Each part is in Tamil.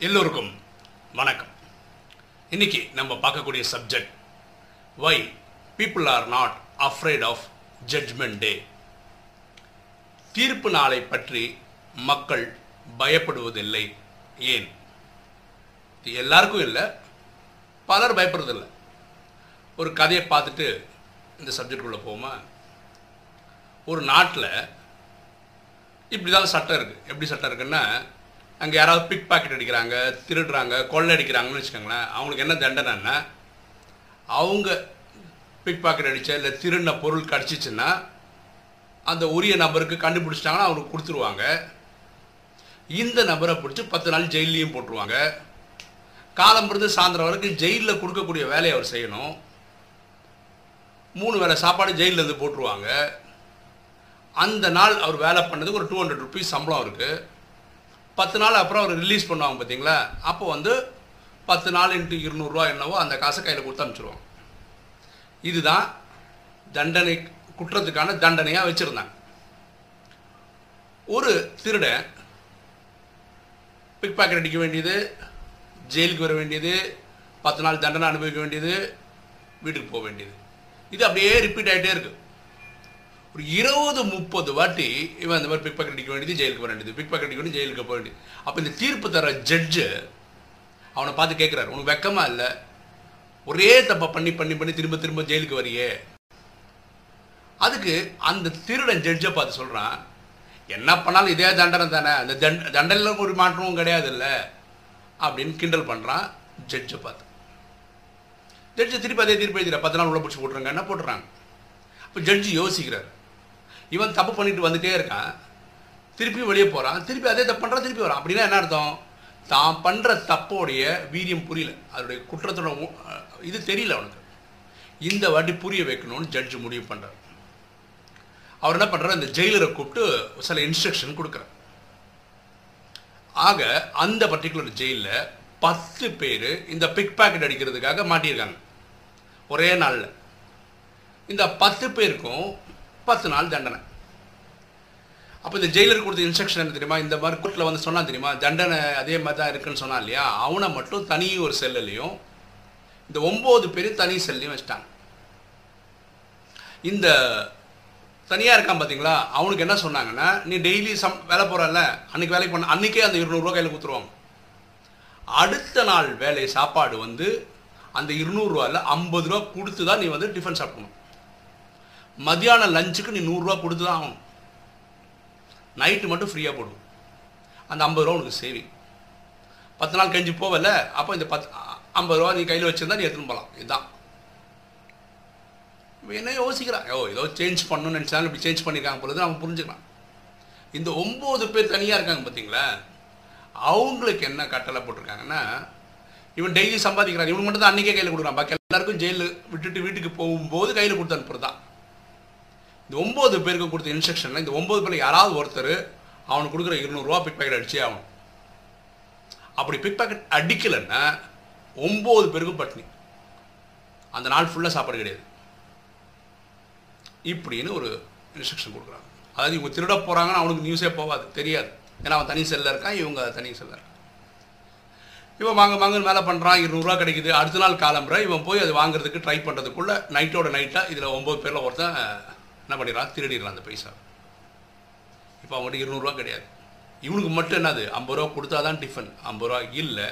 எல்லோருக்கும் வணக்கம். இன்னைக்கு நம்ம பார்க்கக்கூடிய subject why people are not afraid of judgement day தீர்ப்பு நாளை பற்றி மக்கள் பயப்படுவதில்லை. ஏன்? இது எல்லாருக்கும் இல்லை பலர் பயப்படுறதில்லை. ஒரு கதையை பார்த்துட்டு இந்த சப்ஜெக்டுக்குள்ளே போமா ஒரு நாட்டில் இப்படி தான் சட்டம் இருக்குது எப்படி சட்டம் இருக்குன்னா அங்கே யாராவது பிக் பாக்கெட் அடிக்கிறாங்க திருடுறாங்க கொள்ளை அடிக்கிறாங்கன்னு வச்சுக்கோங்களேன் அவங்களுக்கு என்ன தண்டனைன்னா அவங்க பிக் பாக்கெட் அடித்த இல்லை திருடின பொருள் கிடச்சிச்சின்னா அந்த உரிய நபருக்கு கண்டுபிடிச்சிட்டாங்கன்னா அவங்களுக்கு கொடுத்துருவாங்க. இந்த நபரை பிடிச்சி பத்து நாள் ஜெயிலையும் போட்டுருவாங்க. காலம் பிறந்து சாயந்தரம் வரைக்கும் ஜெயிலில் கொடுக்கக்கூடிய வேலையை அவர் செய்யணும். மூணு வேளை சாப்பாடு ஜெயிலில் இருந்து போட்டுருவாங்க. அந்த நாள் அவர் வேலை பண்ணதுக்கு ஒரு டூ ஹண்ட்ரட் ருபீஸ் சம்பளம் இருக்குது பத்து நாள் அப்புறம் அவர் ரிலீஸ் பண்ணுவாங்க பார்த்தீங்களா அப்போ வந்து பத்து நாள் இன்ட்டு இருநூறுவா என்னவோ அந்த காசை கையில் கொடுத்து அனுப்பிச்சிடுவாங்க இதுதான் தண்டனை குற்றத்துக்கான தண்டனையாக வச்சுருந்தாங்க. ஒரு திருடன் பிக் பாக்கெட் அடிக்க வேண்டியது ஜெயிலுக்கு வர வேண்டியது பத்து நாள் தண்டனை அனுபவிக்க வேண்டியது வீட்டுக்கு போக வேண்டியது. இது அப்படியே ரிப்பீட் ஆகிட்டே இருக்குது ஒரு இருபது முப்பது வாட்டி இவன் இந்த மாதிரி பிக் பாக்கெட் அடிக்க வேண்டியது ஜெயிலுக்கு போக வேண்டியது. பிக் பாக்கெட் அடிக்க வேண்டியது ஜெயிலுக்கு போக வேண்டியது. அப்போ இந்த தீர்ப்பு தர ஜட்ஜு அவனை பார்த்து கேட்குறாரு உனக்கு வெக்கமா இல்லை? ஒரே தப்பை பண்ணி பண்ணி பண்ணி திரும்ப திரும்ப ஜெயிலுக்கு வரியே? அதுக்கு அந்த திருடன் ஜட்ஜை பார்த்து சொல்கிறான் என்ன பண்ணாலும் இதே தண்டனை தானே. அந்த தண்ட தண்டனையில் ஒரு மாற்றமும் கிடையாது இல்லை அப்படின்னு கிண்டல் பண்ணுறான் ஜட்ஜை பார்த்து. ஜட்ஜு திருப்பி அதே திருப்பி எழுதிடுற. பத்து நாள் உள்ள பிடிச்சி போட்டுறாங்க என்ன போட்டுறாங்க? அப்போ ஜட்ஜு யோசிக்கிறார். இவன் தப்பு பண்ணிட்டு வந்துட்டே இருக்கான். திருப்பி வெளியே போகிறான் திருப்பி அதே தப்பு பண்ணுறான் திருப்பி வரான். அப்படின்னா என்ன அர்த்தம்? தான் பண்ணுற தப்போடைய வீரியம் புரியல. அதோடைய குற்றத்தோட இது தெரியல அவனுக்கு. இந்த வாட்டி புரிய வைக்கணும்னு ஜட்ஜ் முடிவு பண்ணுறார் அவர் என்ன பண்ணுறார் இந்த ஜெயிலரை கூப்பிட்டு சில இன்ஸ்ட்ரக்ஷன் கொடுக்குறார். ஆக அந்த பர்டிகுலர் ஜெயிலில் பத்து பேர் இந்த பிக் பாக்கெட் அடிக்கிறதுக்காக மாட்டியிருக்காங்க. ஒரே நாளில். இந்த பத்து பேருக்கும் பத்து நாள் தண்டனை. அப்போ இந்த ஜெயிலர் கொடுத்த இன்ஸ்ட்ரக்ஷன் என்ன தெரியுமா? இந்த மாதிரி கோர்ட்டில் வந்து சொன்னால் தெரியுமா? தண்டனை அதே மாதிரி தான் இருக்குன்னு சொன்னால் இல்லையா? அவனை மட்டும் தனி ஒரு செல்லுலையும் இந்த ஒம்பது பேர் தனி செல்லையும் வச்சிட்டாங்க. இந்த தனியாக இருக்கான் பார்த்தீங்களா அவனுக்கு என்ன சொன்னாங்கன்னா நீ டெய்லி சம் வேலை போகிறல்ல அன்னைக்கு வேலைக்கு பண்ண அன்றைக்கே அந்த இருநூறுவா கையில் கொடுத்துருவாங்க. அடுத்த நாள் வேலை சாப்பாடு வந்து அந்த இருநூறுவாயில் ஐம்பது ரூபா கொடுத்து தான் நீ வந்து டிஃபன் சாப்பிடணும் மதியானம் லஞ்சுக்கு நீ நூறுரூவா கொடுத்து தான் ஆகணும். நைட்டு மட்டும் ஃப்ரீயாக போடும் அந்த ஐம்பது ரூபா உனக்கு சேவிங் பத்து நாள் கழிஞ்சு போவல அப்போ இந்த பத்து ஐம்பது ரூபா நீ கையில் வச்சுருந்தா நீ எடுத்துன்னு போகலாம் இதுதான் என்ன யோசிக்கிறான் ஓ ஏதோ சேஞ்ச் பண்ணணும்னு நினச்சாலும் இப்படி சேஞ்ச் பண்ணியிருக்காங்க பொழுது அவன் புரிஞ்சுக்கலாம் இந்த ஒம்பது பேர் தனியாக இருக்காங்க பார்த்தீங்களா அவங்களுக்கு என்ன கட்டளை போட்டிருக்காங்கன்னா இவன் டெய்லி சம்பாதிக்கிறான். இவனுக்கு மட்டும் தான் அன்றைக்கே கையில் கொடுக்குறான். பாக்கி எல்லாருக்கும் ஜெயிலில் விட்டுட்டு வீட்டுக்கு போகும்போது கையில் கொடுத்து அனுப்புறதான் இந்த ஒம்பது பேருக்கு கொடுத்த இன்ஸ்ட்ரக்ஷனில் இந்த ஒம்பது பேரில் யாராவது ஒருத்தர் அவனுக்கு கொடுக்குற இருநூறுவா பிக் பாக்கெட் அடிச்சே ஆகணும். அப்படி பிக் பாக்கெட் அடிக்கலைன்னா ஒம்பது பேருக்கும் பட்னி அந்த நாள் ஃபுல்லாக சாப்பாடு கிடையாது. இப்படின்னு ஒரு இன்ஸ்ட்ரக்ஷன் கொடுக்குறாங்க. அதாவது இவங்க திருட போகிறாங்கன்னு அவனுக்கு நியூஸே போகாது தெரியாது. ஏன்னா அவன் தனி செல்ல இருக்கான் இவங்க தனி செல்ல இருக்கான் இவன் வாங்க வாங்கன்னு மேலே பண்ணுறான் இருநூறுவா கிடைக்குது அடுத்த நாள் காலம்புற இவன் போய் அது வாங்குறதுக்கு ட்ரை பண்ணுறதுக்குள்ளே நைட்டோட நைட்டாக இதில் ஒம்பது பேரில் ஒருத்தன் என்ன பண்ணிடுறான்? திருடிடுறான் அந்த பைசா. இப்போ அவங்ககிட்ட இருநூறுவா கிடையாது. இவனுக்கு மட்டும் என்னது? ஐம்பது ரூபா கொடுத்தா தான் டிஃபன் ஐம்பது ரூபா இல்லை.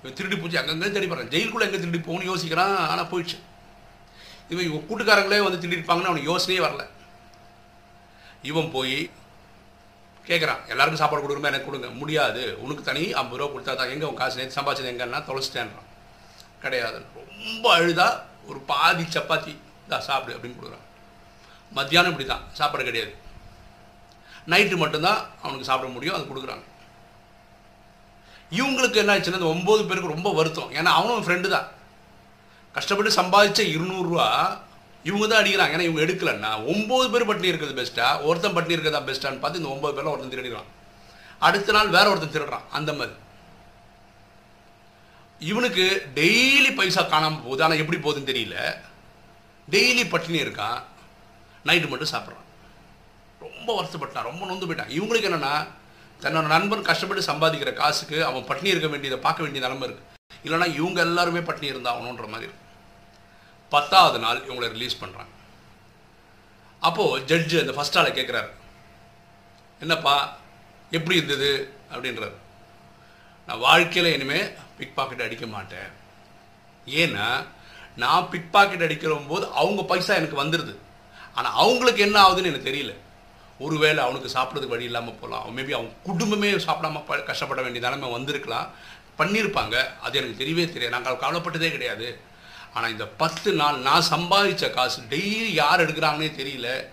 இவன் திருடி போச்சு அங்கங்கே தேடி போகிறான் ஜெயிலுக்குள்ளே எங்கே திருடி போகணும்னு யோசிக்கிறான் ஆனால் போயிடுச்சு. இவன் இவன் கூட்டுக்காரங்களே வந்து திருடிப்பாங்கன்னு அவனுக்கு யோசனையே வரல. இவன் போய் கேட்குறான் எல்லாருக்கும் சாப்பாடு கொடுக்குறமா எனக்கு கொடுங்க. முடியாது. உனக்கு தனி ஐம்பது ரூபா கொடுத்தா தான் எங்கே உன் காசு? நேற்று சம்பாதிச்சது எங்கன்னா தொலைச்சிட்டேன்றான். கிடையாது. ரொம்ப அழுதா ஒரு பாதி சப்பாத்தி தான் சாப்பிடு அப்படின்னு கொடுக்குறான். மத்தியானம் இப்படி தான் சாப்பாடு கிடையாது. நைட்டு மட்டும்தான் அவனுக்கு சாப்பிட முடியும் அது கொடுக்குறாங்க. இவங்களுக்கு என்ன ஆச்சுன்னா இந்த ஒம்பது பேருக்கு ரொம்ப வருத்தம். ஏன்னா அவனும் ஃப்ரெண்டு தான். கஷ்டப்பட்டு சம்பாதிச்ச இருநூறுவா இவங்க தான் அடிக்கிறாங்க. ஏன்னா இவங்க எடுக்கலன்னா ஒம்பது பேர் பட்டினி இருக்கிறது பெஸ்ட்டா ஒருத்தன் பட்டினி இருக்கிறதா பெஸ்ட்டான்னு பார்த்து இந்த ஒம்பது பேரில் ஒருத்தன் திருடிடுறான் அடுத்த நாள் வேற ஒருத்தன் திருடுறான் அந்த மாதிரி. இவனுக்கு டெய்லி பைசா காணாமல் போகுது. ஆனால் எப்படி போகுதுன்னு தெரியல. டெய்லி பட்டினி இருக்கான். நைட்டு மட்டும் சாப்பிட்றான். ரொம்ப வருத்தப்பட்டான் ரொம்ப நொந்து போயிட்டான். இவங்களுக்கு என்னென்னா தன்னோட நண்பன் கஷ்டப்பட்டு சம்பாதிக்கிற காசுக்கு அவன் பட்னி இருக்க வேண்டியதை பார்க்க வேண்டிய நிலமை இருக்குது இல்லைன்னா இவங்க எல்லாருமே பட்னி இருந்தாகணுன்ற மாதிரி இருக்கும் பத்தாவது நாள் இவங்களை ரிலீஸ் பண்ணுறாங்க அப்போது ஜட்ஜு அந்த ஃபஸ்ட் ஆளை கேட்குறாரு என்னப்பா எப்படி இருந்தது? அப்படின்றார். நான் வாழ்க்கையில் இனிமேல் பிக் பாக்கெட் அடிக்க மாட்டேன். ஏன்னா நான் பிக் பாக்கெட் அடிக்கிற போது அவங்க பைசா எனக்கு வந்துடுது ஆனால் அவங்களுக்கு என்ன ஆகுதுன்னு எனக்கு தெரியல. ஒருவேளை அவனுக்கு சாப்பிட்றதுக்கு வழி இல்லாமல் போகலாம் மேபி அவன் குடும்பமே சாப்பிடாம ப- கஷ்டப்பட வேண்டிய நிலைமை வந்திருக்கலாம். பண்ணியிருப்பாங்க அது எனக்கு தெரியவே தெரியாது. நாங்கள் கவலைப்பட்டதே கிடையாது. ஆனால் இந்த பத்து நாள் நான் சம்பாதிச்ச காசு டெய்லி யார் எடுக்கிறாங்கன்னே தெரியல.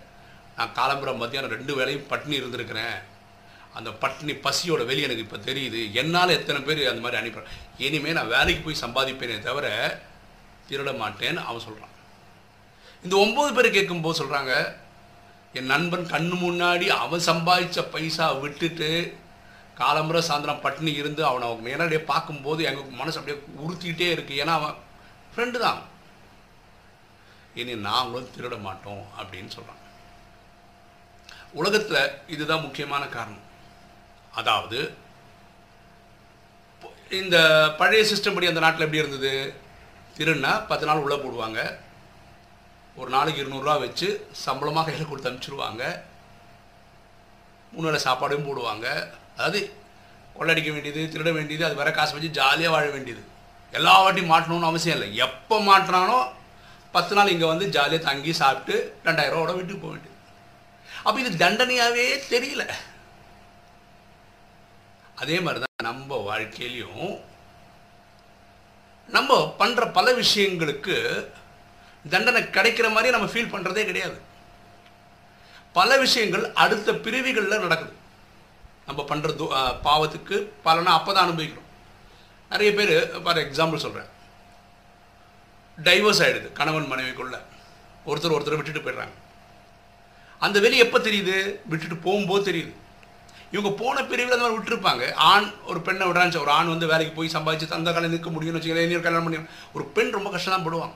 நான் காலம்புரம் மத்தியானம் ரெண்டு வேளையும் பட்டினி இருந்திருக்கிறேன். அந்த பட்டினி பசியோட வெளி எனக்கு இப்போ தெரியுது. என்னால் எத்தனை பேர் அந்த மாதிரி அனுப்புறேன் இனிமேல் நான் வேலைக்கு போய் சம்பாதிப்பேனே தவிர திருட மாட்டேன்னு அவன் சொல்கிறான் இந்த ஒம்பது பேர் கேட்கும்போது சொல்கிறாங்க என் நண்பன் கண்ணு முன்னாடி அவன் சம்பாதிச்ச பைசா விட்டுட்டு காலம்புற சாயந்தரம் பட்டினி இருந்து அவனை அவங்க நேரடியாக பார்க்கும்போது எங்கள் மனசு அப்படியே உறுத்திக்கிட்டே இருக்குது ஏன்னா அவன் ஃப்ரெண்டு தான். இனி நாங்களும் திருட மாட்டோம் அப்படின்னு சொல்கிறான் உலகத்தில் இதுதான் முக்கியமான காரணம். அதாவது இந்த பழைய சிஸ்டம் படி அந்த நாட்டில் எப்படி இருந்தது? திருன்னா பத்து நாள் உள்ளே போடுவாங்க. ஒரு நாளைக்கு இருநூறுவா வச்சு சம்பளமாக கையில் கொடுத்து அனுப்பிச்சிடுவாங்க. மூணு வேலை சாப்பாடும் போடுவாங்க. அதாவது கொள்ளடிக்க வேண்டியது திருட வேண்டியது அது வர காசு வச்சு ஜாலியாக வாழ வேண்டியது. எல்லா வாட்டியும் மாட்டணும்னு அவசியம் இல்லை. எப்போ மாட்டினானோ பத்து நாள் இங்கே வந்து ஜாலியாக தங்கி சாப்பிட்டு ரெண்டாயிரம் வீட்டுக்கு போக வேண்டியது. அப்போ இது தண்டனையாகவே தெரியல. அதே மாதிரி தான் நம்ம வாழ்க்கையிலையும் நம்ம பண்ணுற பல விஷயங்களுக்கு தண்டனை கிடைக்கிற மாதிரி நம்ம ஃபீல் பண்ணுறதே கிடையாது. பல விஷயங்கள் அடுத்த பிரிவுகளில் நடக்குது. நம்ம பண்ணுற பாவத்துக்கு பலனை அப்போ தான் அனுபவிக்கிறோம். நிறைய பேர் ஃபார் எக்ஸாம்பிள் சொல்கிறேன் டைவர்ஸ் ஆகிடுது கணவன் மனைவிக்குள்ள. ஒருத்தர் ஒருத்தர் விட்டுட்டு போயிடுறாங்க. அந்த வெளி எப்போ தெரியுது? விட்டுட்டு போகும்போது தெரியுது. இவங்க போன பிரிவில் அந்த மாதிரி விட்டுருப்பாங்க. ஆண் ஒரு பெண்ணை விடுறான்னு ஒரு ஆண் வந்து வேலைக்கு போய் சம்பாதிச்சு அந்த காலம் நிற்க முடியும்னு வச்சுக்கோங்களேன். ஒரு கல்யாணம் பண்ணி ஒரு பெண் ரொம்ப கஷ்டம் தான் படுவாங்க.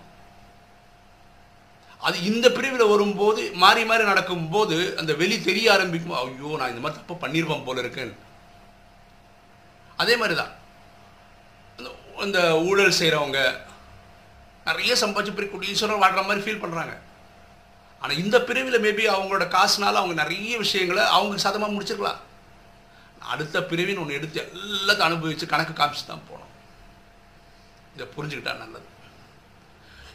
அது இந்த பிரிவில் வரும்போது மாறி மாறி நடக்கும்போது அந்த வெளி தெரிய ஆரம்பிக்கும். ஐயோ நான் இந்த மாதிரி தப்பு பண்ணியிருப்பேன் போல இருக்கேன் அதே மாதிரி தான். அந்த- இந்த ஊழல் செய்கிறவங்க நிறைய சம்பாதிச்சு பெரிய குடீஸ்வரர் வாழ்கிற மாதிரி ஃபீல் பண்ணுறாங்க ஆனால் இந்த பிரிவில் மேபி அவங்களோட காசுனால அவங்க நிறைய விஷயங்களை அவங்க சதமாக முடிச்சிருக்கலாம். அடுத்த பிரிவின் ஒன்று எடுத்து எல்லாத்தையும் அனுபவித்து கணக்கு காமிச்சு தான் போகணும். இதை புரிஞ்சுக்கிட்டா நல்லது.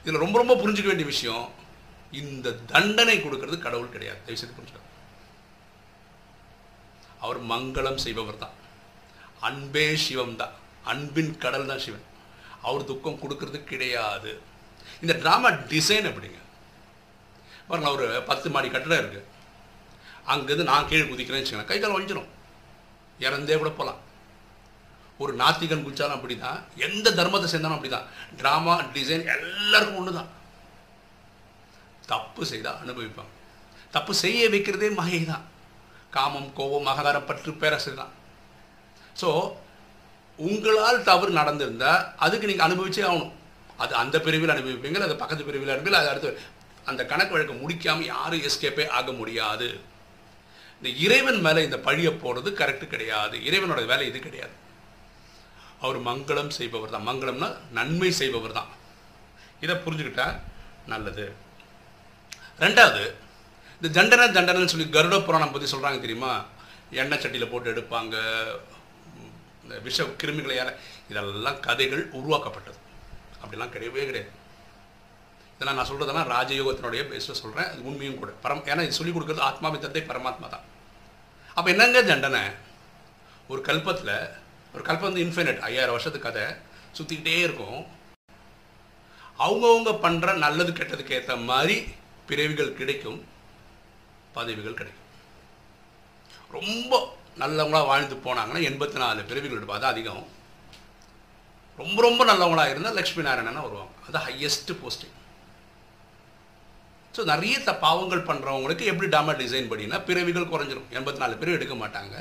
இதில் ரொம்ப ரொம்ப புரிஞ்சுக்க வேண்டிய விஷயம் இந்த தண்டனை கொடுக்கறது கடவுள் கிடையாது. தயவு செய்து புரிஞ்சுக்கணும் அவர் மங்களம் செய்பவர் தான். அன்பே சிவம் தான். அன்பின் கடல் தான் சிவன். அவர் துக்கம் கொடுக்கறது கிடையாது. இந்த ட்ராமா டிசைன் எப்படிங்க? பாருங்க ஒரு பத்து மாடி கட்டடம் இருக்குது அங்கேருந்து நான் கீழே குதிக்கிறேன்னு வச்சுக்கோங்க. கை கால் வஞ்சிரும் இறந்தே கூட போகலாம். ஒரு நாத்திகன் குதிச்சாலும் அப்படி தான் எந்த தர்மத்தை சேர்ந்தாலும் அப்படி தான் ட்ராமா டிசைன் எல்லாருக்கும் ஒன்று தான் தப்பு செய்தால் அனுபவிப்பாங்க. தப்பு செய்ய வைக்கிறதே மகை தான் காமம் கோபம் அகங்காரம் பற்று பேரசை தான் ஸோ உங்களால் தவறு நடந்திருந்தால் அதுக்கு நீங்கள் அனுபவிச்சே ஆகணும். அது அந்த பிரிவில் அனுபவிப்பீங்க அது பக்கத்து பிரிவில் அனுப்பி அது அடுத்து அந்த கணக்கு வழக்கை முடிக்காமல் யாரும் எஸ்கேப்பே ஆக முடியாது. இந்த இறைவன் மேலே இந்த பழியை போடுறது கரெக்டு கிடையாது. இறைவனோட வேலை இது கிடையாது. அவர் மங்களம் செய்பவர் தான் மங்களம்னா நன்மை செய்பவர் தான் இதை புரிஞ்சுக்கிட்டா நல்லது. ரெண்டாவது இந்த தண்டனை தண்டனைன்னு சொல்லி கருட புராணம் பற்றி சொல்கிறாங்க தெரியுமா? எண்ணெய் சட்டியில் போட்டு எடுப்பாங்க. இந்த விஷ கிருமிகளை யார இதெல்லாம் கதைகள் உருவாக்கப்பட்டது. அப்படிலாம் கிடையவே கிடையாது. இதெல்லாம் நான் சொல்கிறதெல்லாம் ராஜயோகத்தினுடைய பேஸில் சொல்கிறேன் அது உண்மையும் கூட. பரம் ஏன்னா இது சொல்லிக் கொடுக்குறது ஆத்மாவின் தந்தை பரமாத்மா தான். அப்போ என்னங்க தண்டனை? ஒரு கல்பத்தில் ஒரு கல்பம் வந்து இன்ஃபினிட் ஐயாயிரம் வருஷத்து கதை சுற்றிக்கிட்டே இருக்கும். அவங்கவுங்க பண்ணுற நல்லது கெட்டதுக்கு ஏற்ற மாதிரி பிறவிகள் கிடைக்கும் பதவிகள் கிடைக்கும். ரொம்ப நல்லவங்களாக வாழ்ந்து போனாங்கன்னா எண்பத்தி நாலு பிறவிகள் எடுப்பா அது அதிகம். ரொம்ப ரொம்ப நல்லவங்களாக இருந்தால் லக்ஷ்மி நாராயணனாக வருவாங்க. அது ஹையஸ்ட் போஸ்டிங் ஸோ நிறைய த பாவங்கள் பண்ணுறவங்களுக்கு எப்படி டாமா டிசைன் பண்ணினா பிறவிகள் குறைஞ்சிரும். எண்பத்தி நாலு பிறவி எடுக்க மாட்டாங்க.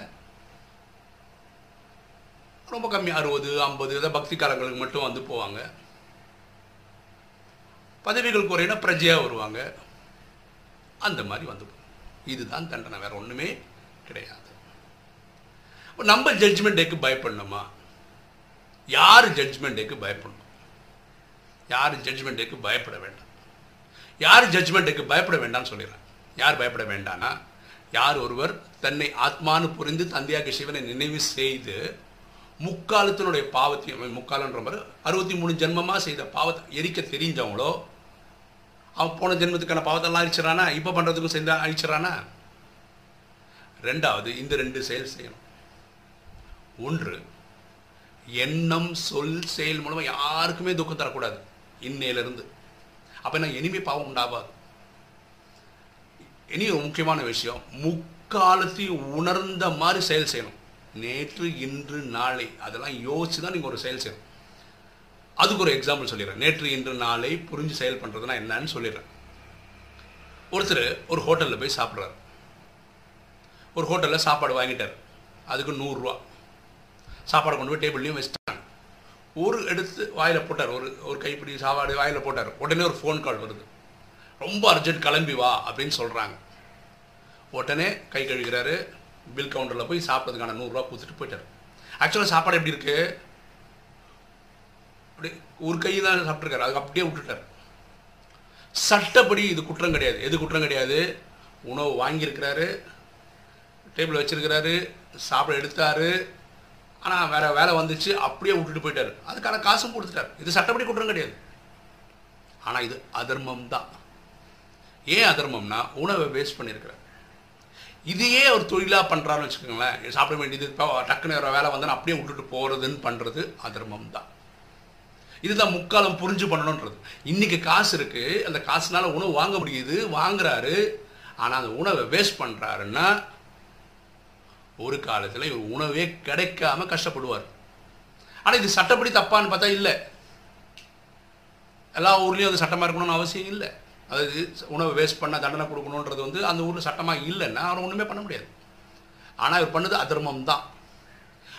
ரொம்ப கம்மி அறுபது ஐம்பது ஏதாவது பக்தி காலங்களுக்கு மட்டும் வந்து போவாங்க. பதவிகள் குறையினா பிரஜையாக வருவாங்க. அந்த மாதிரி வந்து இதுதான் தண்டனை வேற ஒன்றுமே கிடையாது. நம்ம ஜட்ஜ்மெண்ட் டேக்கு பயப்படணுமா? யார் ஜட்ஜ்மெண்ட் டேக்கு பயப்படணும்? யார் ஜட்ஜ்மெண்ட் டேக்கு பயப்பட வேண்டாம்? யார் ஜட்ஜ்மெண்ட் டேக்கு பயப்பட வேண்டாம்னு சொல்லிடுறேன். யார் பயப்பட வேண்டாம்னா யார் ஒருவர் தன்னை ஆத்மானு புரிந்து தந்தையாக சிவனை நினைவு செய்து முக்காலத்தினுடைய பாவத்தையும் முக்காலன்ற மாதிரி அறுபத்தி மூணு ஜென்மமாக செய்த பாவத்தை எரிக்க தெரிஞ்சவங்களோ அவன் போன ஜென்மத்துக்கான பாவத்தெல்லாம் அழிச்சிடறானா? இப்போ பண்ணுறதுக்கும் சேர்ந்து அழிச்சிடறானா? ரெண்டாவது இந்த ரெண்டு செயல் செய்யணும். ஒன்று எண்ணம் சொல் செயல் மூலமாக யாருக்குமே துக்கம் தரக்கூடாது இன்னையிலிருந்து. அப்போ என்ன இனிமே பாவம் உண்டாகாது இனி ஒரு முக்கியமான விஷயம் முக்காலத்தையும் உணர்ந்த மாதிரி செயல் செய்யணும். நேற்று இன்று நாளை. அதெல்லாம் யோசிச்சு தான் நீங்கள் ஒரு செயல் செய்யணும். அதுக்கு ஒரு எக்ஸாம்பிள் சொல்லிடுறேன். நேற்று இன்று நாளை புரிஞ்சு செயல் பண்ணுறதுனா என்னன்னு சொல்லிடுறேன். ஒருத்தர் ஒரு ஹோட்டலில் போய் சாப்பிட்றாரு. ஒரு ஹோட்டலில் சாப்பாடு வாங்கிட்டார். அதுக்கு நூறுரூவா. சாப்பாடு கொண்டு போய் டேபிள்லையும் வச்சுட்டாங்க. ஒரு எடுத்து வாயில் போட்டார். ஒரு ஒரு கைப்பிடி சாப்பாடு வாயில் போட்டார். உடனே ஒரு ஃபோன் கால் வருது. ரொம்ப அர்ஜென்ட் கிளம்பி வா அப்படின்னு சொல்கிறாங்க உடனே கை கழுவிக்கிறாரு. பில் கவுண்டரில் போய் சாப்பிட்றதுக்கான நூறுரூவா கொடுத்துட்டு போயிட்டார். ஆக்சுவலாக சாப்பாடு எப்படி இருக்குது அப்படி ஒரு கை தான் சாப்பிட்ருக்காரு அதுக்கு அப்படியே விட்டுட்டார். சட்டப்படி இது குற்றம் கிடையாது. எது குற்றம் கிடையாது? உணவு வாங்கியிருக்கிறாரு டேபிள் வச்சுருக்கிறாரு சாப்பிட எடுத்தாரு. ஆனால் வேற வேலை வந்துச்சு அப்படியே விட்டுட்டு போயிட்டாரு. அதுக்கான காசும் கொடுத்துட்டார். இது சட்டப்படி குற்றம் கிடையாது. ஆனால் இது அதர்மம் தான். ஏன் அதர்மம்னா உணவை வேஸ்ட் பண்ணியிருக்கிறார். இதையே அவர் தொழிலாக பண்ணுறாருன்னு வச்சுக்கோங்களேன். சாப்பிட வேண்டியது இப்போ டக்குன்னு வேறு வேலை வந்தால் அப்படியே விட்டுட்டு போகிறதுன்னு பண்ணுறது அதர்மம் தான். இதுதான் முக்காலம் புரிஞ்சு பண்ணணுன்றது இன்னைக்கு காசு இருக்கு அந்த காசுனால உணவு வாங்க முடியுது வாங்குறாரு. ஆனால் அந்த உணவை வேஸ்ட் பண்ணுறாருன்னா ஒரு காலத்தில் இவர் உணவே கிடைக்காம கஷ்டப்படுவார். ஆனால் இது சட்டப்படி தப்பான்னு பார்த்தா இல்லை. எல்லா ஊர்லேயும் அது சட்டமாக இருக்கணும்னு அவசியம் இல்லை. அதாவது உணவை வேஸ்ட் பண்ண தண்டனை கொடுக்கணுன்றது வந்து அந்த ஊரில் சட்டமாக இல்லைன்னா அவர் ஒன்றுமே பண்ண முடியாது. ஆனால் இவர் பண்ணது அதர்மம் தான்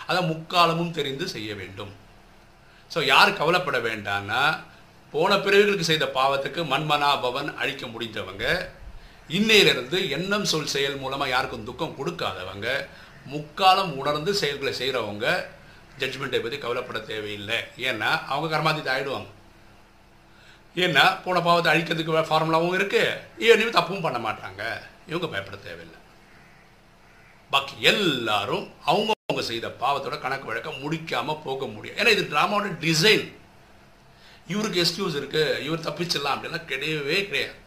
அதை முக்காலமும் தெரிந்து செய்ய வேண்டும். ஸோ யார் கவலைப்பட வேண்டாம்னா போன பிறவிகளுக்கு செய்த பாவத்துக்கு மண்மனாபவன் அழிக்க முடிந்தவங்க இன்னையிலிருந்து எண்ணம் சொல் செயல் மூலமாக யாருக்கும் துக்கம் கொடுக்காதவங்க முக்காலம் உணர்ந்து செயல்களை செய்கிறவங்க ஜட்ஜ்மெண்ட்டை பற்றி கவலைப்பட தேவையில்லை. ஏன்னா அவங்க கர்மாதித்து ஆயிடுவாங்க. ஏன்னா போன பாவத்தை அழிக்கிறதுக்கு ஃபார்முலாவும் இருக்குது இனிமேல் தப்பும் பண்ண மாட்டாங்க. இவங்க பயப்பட தேவையில்லை. பாக்கி எல்லாரும் அவங்க அவங்க செய்த பாவத்தோட கணக்கு வழக்க முடிக்காமல் போக முடியும் ஏன்னா இது ட்ராமாவோட டிசைன் இவருக்கு எக்ஸ்கியூஸ் இருக்கு இவர் தப்பிச்சிடலாம் அப்படிலாம் கிடையவே கிடையாது.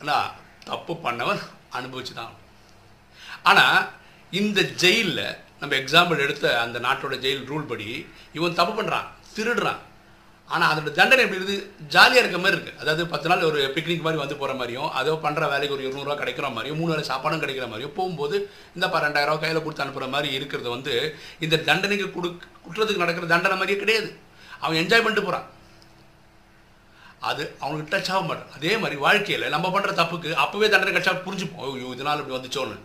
ஆனால் தப்பு பண்ணவன் அனுபவிச்சு தான் ஆனால் இந்த ஜெயிலில் நம்ம எக்ஸாம்பிள் எடுத்த அந்த நாட்டோட ஜெயில் ரூல் படி இவன் தப்பு பண்ணுறான் திருடுறான். ஆனால் அதோட தண்டனை எப்படி இருக்குது ஜாலியாக இருக்க மாதிரி இருக்குது அதாவது பத்து நாள் ஒரு பிக்னிக் மாதிரி வந்து போகிற மாதிரியும் அதோ பண்ணுற வேலைக்கு ஒரு இருநூறுவா கிடைக்கிற மாதிரியும் மூணு வேலை சாப்பாடும் கிடைக்கிற மாதிரியும் போகும்போது இந்த பன்னெண்டாயிரம் கையில் கொடுத்து அனுப்புகிற மாதிரி இருக்கிறது வந்து இந்த தண்டனைக்கு கொடு குற்றத்துக்கு நடக்கிற தண்டனை மாதிரியே கிடையாது. அவன் என்ஜாய் பண்ணிட்டு போகிறான் அது அவனுக்கு டச் ஆக மாட்டான். அதே மாதிரி வாழ்க்கையில் நம்ம பண்ணுற தப்புக்கு அப்போவே தண்டனை கிடைச்சா புரிஞ்சுப்போம். ஐயோ இதனால் இப்படி வந்துச்சோன்னு.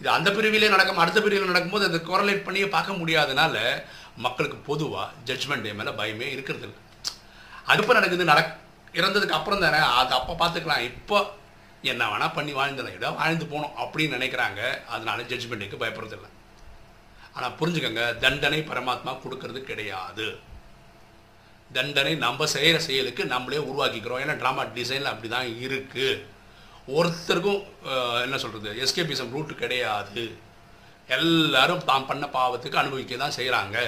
இது அந்த பிரிவிலே நடக்கும் அடுத்த பிரிவில் நடக்கும்போது அதை குரலேட் பண்ணியே பார்க்க முடியாதனால மக்களுக்கு பொதுவாக ஜட்ஜ்மெண்ட் டே மேலே பயமே இருக்கிறது இல்லை. அடுப்பு நடக்குது நடக் இறந்ததுக்கு அப்புறம் தானே அது அப்போ பார்த்துக்கலாம் இப்போ என்ன வேணால் பண்ணி வாழ்ந்தலாம் இடம் வாழ்ந்து போகணும் அப்படின்னு நினைக்கிறாங்க. அதனால ஜட்ஜ்மெண்ட்டுக்கு பயப்படுறதில்ல ஆனால் புரிஞ்சுக்கோங்க தண்டனை பரமாத்மா கொடுக்கறது கிடையாது. தண்டனை நம்ம செய்கிற செயலுக்கு நம்மளே உருவாக்கிக்கிறோம். ஏன்னா ட்ராமா டிசைனில் அப்படி தான் இருக்குது ஒருத்தருக்கும் என்ன சொல்கிறது எஸ்கேபிசம் ரூட் கிடையாது. எல்லாரும் தான் பண்ண பாவத்துக்கு அனுபவிக்க தான் செய்கிறாங்க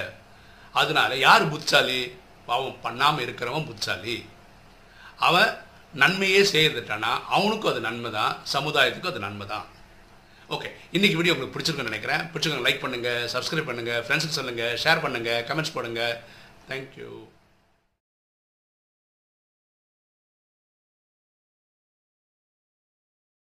அதனால யார் புத்தாலி பாவம் பண்ணாமல் இருக்கிறவன் புத்தாலி அவன் நன்மையே செய்யறதுட்டானா அவனுக்கும் அது நன்மை தான் சமுதாயத்துக்கும் அது நன்மை தான் ஓகே இன்றைக்கி வீடியோ உங்களுக்கு பிடிச்சிருக்குன்னு நினைக்கிறேன். பிடிச்சிருக்கோங்க லைக் பண்ணுங்கள் சப்ஸ்கிரைப் பண்ணுங்கள் ஃப்ரெண்ட்ஸுக்கு சொல்லுங்கள் ஷேர் பண்ணுங்கள் கமெண்ட்ஸ் போடுங்க. தேங்க்யூ